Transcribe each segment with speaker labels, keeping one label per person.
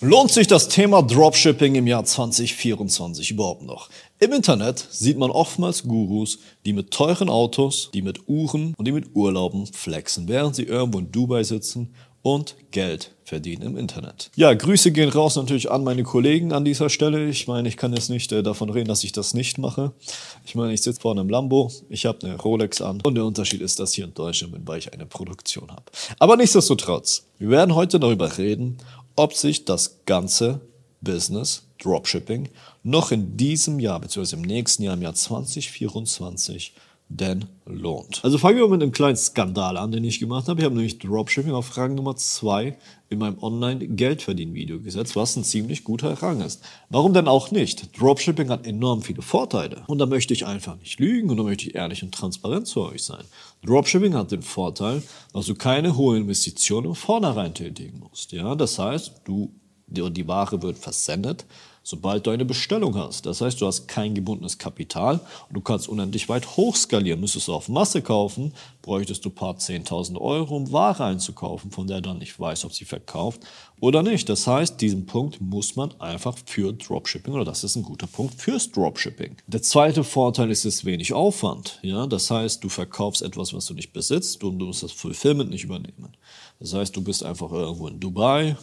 Speaker 1: Lohnt sich das Thema Dropshipping im Jahr 2024 überhaupt noch? Im Internet sieht man oftmals Gurus, die mit teuren Autos, die mit Uhren und die mit Urlauben flexen, während sie irgendwo in Dubai sitzen und Geld verdienen im Internet. Ja, Grüße gehen raus natürlich an meine Kollegen an dieser Stelle. Ich meine, ich kann jetzt nicht äh, davon reden, dass ich das nicht mache. Ich meine, ich sitze vor einem Lambo, ich habe eine Rolex an und der Unterschied ist, dass hier in Deutschland bin, weil ich eine Produktion habe. Aber nichtsdestotrotz, wir werden heute darüber reden, ob sich das ganze Business Dropshipping noch in diesem Jahr bzw. im nächsten Jahr, im Jahr 2024, denn lohnt. Also fangen wir mit einem kleinen Skandal an, den ich gemacht habe. Ich habe nämlich Dropshipping auf Rang Nummer 2 in meinem Online-Geldverdienen-Video gesetzt, was ein ziemlich guter Rang ist. Warum denn auch nicht? Dropshipping hat enorm viele Vorteile. Und da möchte ich einfach nicht lügen und da möchte ich ehrlich und transparent zu euch sein. Dropshipping hat den Vorteil, dass du keine hohe Investition im Vornherein tätigen musst. Ja, das heißt, du, die Ware wird versendet sobald du eine Bestellung hast. Das heißt, du hast kein gebundenes Kapital und du kannst unendlich weit hochskalieren. Müsstest du auf Masse kaufen, bräuchtest du ein paar 10.000 Euro, um Ware einzukaufen, von der dann nicht weiß, ob sie verkauft oder nicht. Das heißt, diesen Punkt muss man einfach für Dropshipping oder das ist ein guter Punkt fürs Dropshipping. Der zweite Vorteil ist es wenig Aufwand. Ja, das heißt, du verkaufst etwas, was du nicht besitzt und du musst das Fulfillment nicht übernehmen. Das heißt, du bist einfach irgendwo in Dubai,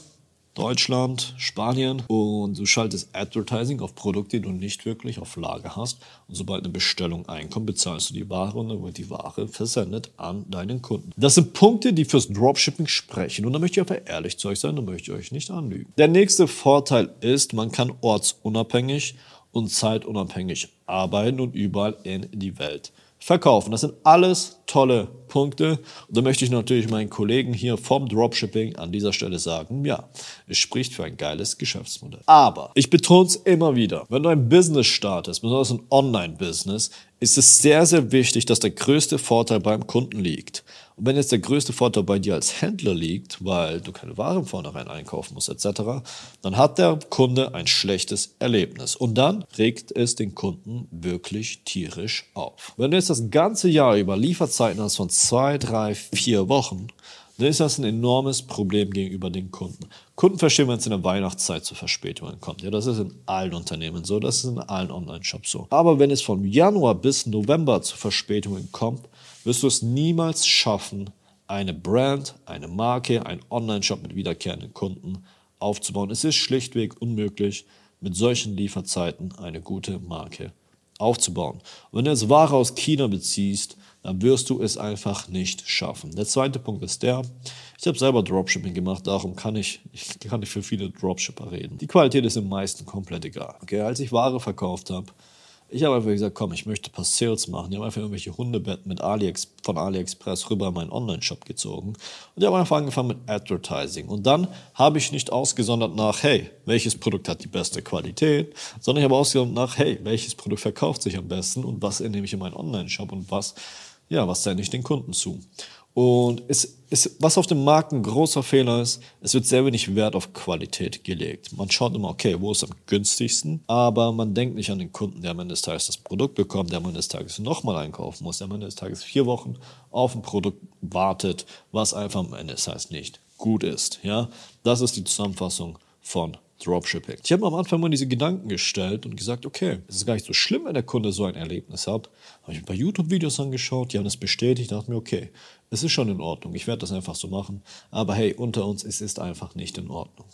Speaker 1: Deutschland, Spanien und du schaltest Advertising auf Produkte, die du nicht wirklich auf Lager hast. Und sobald eine Bestellung einkommt, bezahlst du die Ware und dann wird die Ware versendet an deinen Kunden. Das sind Punkte, die fürs Dropshipping sprechen. Und da möchte ich einfach ehrlich zu euch sein, da möchte ich euch nicht anlügen. Der nächste Vorteil ist, man kann ortsunabhängig und zeitunabhängig arbeiten und überall in die Welt verkaufen. Das sind alles tolle Punkte. Und da möchte ich natürlich meinen Kollegen hier vom Dropshipping an dieser Stelle sagen, ja, es spricht für ein geiles Geschäftsmodell. Aber ich betone es immer wieder, wenn du ein Business startest, besonders ein Online-Business, ist es sehr, sehr wichtig, dass der größte Vorteil beim Kunden liegt. Und wenn jetzt der größte Vorteil bei dir als Händler liegt, weil du keine Waren vornherein einkaufen musst etc., dann hat der Kunde ein schlechtes Erlebnis. Und dann regt es den Kunden wirklich tierisch auf. Wenn du jetzt das ganze Jahr über Lieferzeiten hast von zwei, drei, vier Wochen, dann ist das ein enormes Problem gegenüber den Kunden. Kunden verstehen, wenn es in der Weihnachtszeit zu Verspätungen kommt. Ja, das ist in allen Unternehmen so, das ist in allen Online-Shops so. Aber wenn es von Januar bis November zu Verspätungen kommt, wirst du es niemals schaffen, eine Brand, eine Marke, einen Online-Shop mit wiederkehrenden Kunden aufzubauen. Es ist schlichtweg unmöglich, mit solchen Lieferzeiten eine gute Marke aufzubauen. Und wenn du jetzt Ware aus China beziehst, dann wirst du es einfach nicht schaffen. Der zweite Punkt ist der, ich habe selber Dropshipping gemacht, darum kann ich, ich kann nicht für viele Dropshipper reden. Die Qualität ist den meisten komplett egal. Okay, als ich Ware verkauft habe, ich habe einfach gesagt, komm, ich möchte ein paar Sales machen. Die haben einfach irgendwelche Hundebetten mit AliEx von AliExpress rüber in meinen Online-Shop gezogen. Und die haben einfach angefangen mit Advertising. Und dann habe ich nicht ausgesondert nach, hey, welches Produkt hat die beste Qualität, sondern ich habe ausgesondert nach, hey, welches Produkt verkauft sich am besten und was nehme ich in meinen Online-Shop und was, ja, was sende ich den Kunden zu. Und es, es, was auf dem Markt ein großer Fehler ist, es wird sehr wenig Wert auf Qualität gelegt. Man schaut immer, okay, wo ist am günstigsten, aber man denkt nicht an den Kunden, der am Ende des Tages das Produkt bekommt, der am Ende des Tages nochmal einkaufen muss, der am Ende des Tages vier Wochen auf ein Produkt wartet, was einfach am Ende des Tages nicht gut ist. Ja, das ist die Zusammenfassung von Dropshipping. Ich habe mir am Anfang mal diese Gedanken gestellt und gesagt, okay, es ist gar nicht so schlimm, wenn der Kunde so ein Erlebnis hat. Habe ich ein paar YouTube-Videos angeschaut, die haben das bestätigt, dachte mir, okay, es ist schon in Ordnung, ich werde das einfach so machen. Aber hey, unter uns, es ist einfach nicht in Ordnung.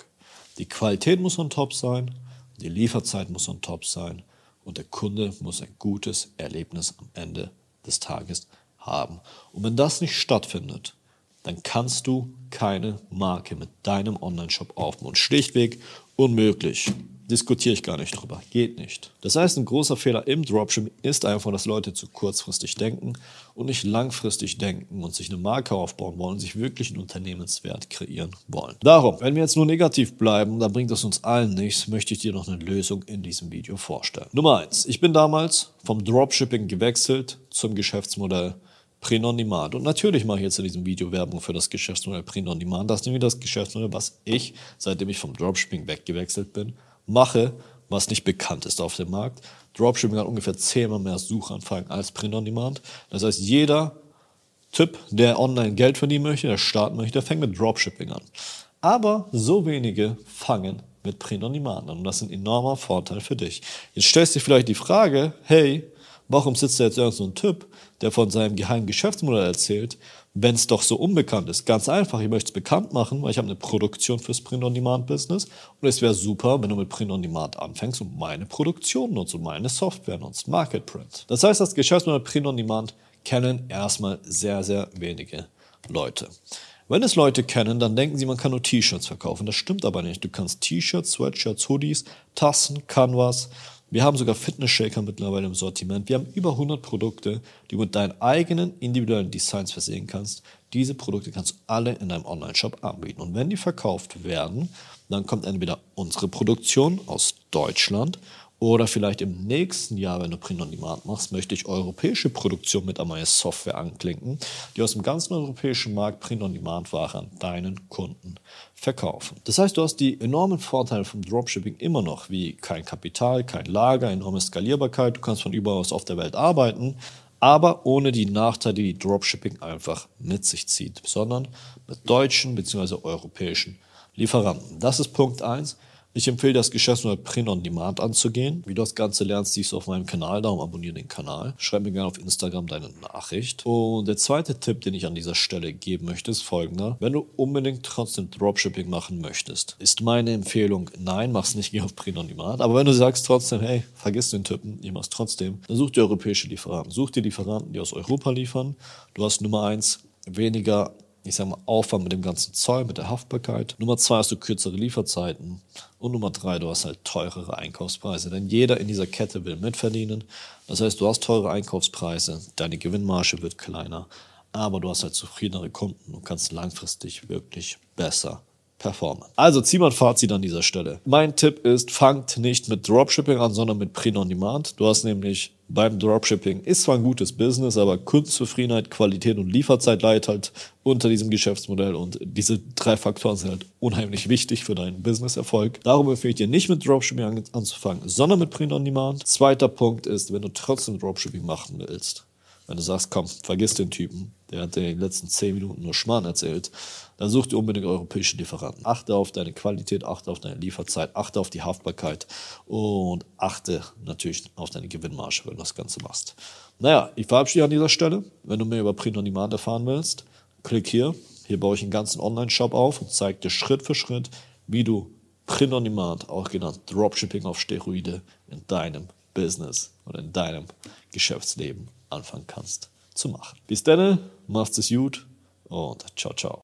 Speaker 1: Die Qualität muss on top sein, die Lieferzeit muss on top sein und der Kunde muss ein gutes Erlebnis am Ende des Tages haben. Und wenn das nicht stattfindet, dann kannst du keine Marke mit deinem Online-Shop aufbauen. Schlichtweg unmöglich. Diskutiere ich gar nicht drüber. Geht nicht. Das heißt, ein großer Fehler im Dropshipping ist einfach, dass Leute zu kurzfristig denken und nicht langfristig denken und sich eine Marke aufbauen wollen, sich wirklich einen Unternehmenswert kreieren wollen. Darum, wenn wir jetzt nur negativ bleiben, dann bringt das uns allen nichts, möchte ich dir noch eine Lösung in diesem Video vorstellen. Nummer eins: Ich bin damals vom Dropshipping gewechselt zum Geschäftsmodell Print on Demand. Und natürlich mache ich jetzt in diesem Video Werbung für das Geschäftsmodell Print on Demand. Das ist nämlich das Geschäftsmodell, was ich, seitdem ich vom Dropshipping weggewechselt bin, mache, was nicht bekannt ist auf dem Markt. Dropshipping hat ungefähr zehnmal mehr Suchanfragen als Print on Demand. Das heißt, jeder Typ, der online Geld verdienen möchte, der starten möchte, der fängt mit Dropshipping an. Aber so wenige fangen mit Print on Demand an. Und das ist ein enormer Vorteil für dich. Jetzt stellst du dir vielleicht die Frage, hey, warum sitzt da jetzt irgend so ein Typ, der von seinem geheimen Geschäftsmodell erzählt, wenn es doch so unbekannt ist? Ganz einfach, ich möchte es bekannt machen, weil ich habe eine Produktion fürs Print-on-Demand-Business und es wäre super, wenn du mit Print-on-Demand anfängst und meine Produktion nutzt und meine Software nutzt, Market Print. Das heißt, das Geschäftsmodell Print-on-Demand kennen erstmal sehr, sehr wenige Leute. Wenn es Leute kennen, dann denken sie, man kann nur T-Shirts verkaufen. Das stimmt aber nicht. Du kannst T-Shirts, Sweatshirts, Hoodies, Tassen, Canvas. Wir haben sogar Fitness-Shaker mittlerweile im Sortiment. Wir haben über 100 Produkte, die du mit deinen eigenen individuellen Designs versehen kannst. Diese Produkte kannst du alle in deinem Online-Shop anbieten. Und wenn die verkauft werden, dann kommt entweder unsere Produktion aus Deutschland oder vielleicht im nächsten Jahr, wenn du Print on Demand machst, möchte ich europäische Produktion mit an Software anklinken, die aus dem ganzen europäischen Markt Print on Demand Ware an deinen Kunden verkaufen. Das heißt, du hast die enormen Vorteile vom Dropshipping immer noch, wie kein Kapital, kein Lager, enorme Skalierbarkeit, du kannst von überall aus auf der Welt arbeiten, aber ohne die Nachteile, die Dropshipping einfach mit sich zieht, sondern mit deutschen bzw. europäischen Lieferanten. Das ist Punkt 1. Ich empfehle das Geschäftsmodell Print on Demand anzugehen. Wie du das Ganze lernst, siehst du auf meinem Kanal. Darum abonniere den Kanal. Schreib mir gerne auf Instagram deine Nachricht. Und der zweite Tipp, den ich an dieser Stelle geben möchte, ist folgender. Wenn du unbedingt trotzdem Dropshipping machen möchtest, ist meine Empfehlung, nein, mach's nicht, geh auf Print on Demand. Aber wenn du sagst trotzdem, hey, vergiss den Typen, ich mach's trotzdem, dann such dir europäische Lieferanten. Such dir Lieferanten, die aus Europa liefern. Du hast Nummer eins weniger ich sag mal, Aufwand mit dem ganzen Zoll, mit der Haftbarkeit. Nummer zwei hast du kürzere Lieferzeiten. Und Nummer drei, du hast halt teurere Einkaufspreise. Denn jeder in dieser Kette will mitverdienen. Das heißt, du hast teure Einkaufspreise, deine Gewinnmarge wird kleiner, aber du hast halt zufriedenere Kunden und kannst langfristig wirklich besser performen. Also zieh mal ein Fazit an dieser Stelle. Mein Tipp ist, fangt nicht mit Dropshipping an, sondern mit Print on Demand. Du hast nämlich beim Dropshipping ist zwar ein gutes Business, aber Kundenzufriedenheit, Qualität und Lieferzeit leidet halt unter diesem Geschäftsmodell und diese drei Faktoren sind halt unheimlich wichtig für deinen Businesserfolg. Darum empfehle ich dir nicht mit Dropshipping anzufangen, sondern mit Print on Demand. Zweiter Punkt ist, wenn du trotzdem Dropshipping machen willst, wenn du sagst, komm, vergiss den Typen, der hat in den letzten 10 Minuten nur Schmarrn erzählt, dann such dir unbedingt europäische Lieferanten. Achte auf deine Qualität, achte auf deine Lieferzeit, achte auf die Haftbarkeit und achte natürlich auf deine Gewinnmarge, wenn du das Ganze machst. Naja, ich verabschiede an dieser Stelle. Wenn du mehr über Print on Demand erfahren willst, klick hier. Hier baue ich einen ganzen Online-Shop auf und zeige dir Schritt für Schritt, wie du Print on Demand, auch genannt Dropshipping auf Steroide, in deinem Business oder in deinem Geschäftsleben anfangen kannst zu machen. Bis dann, macht's es gut und ciao, ciao.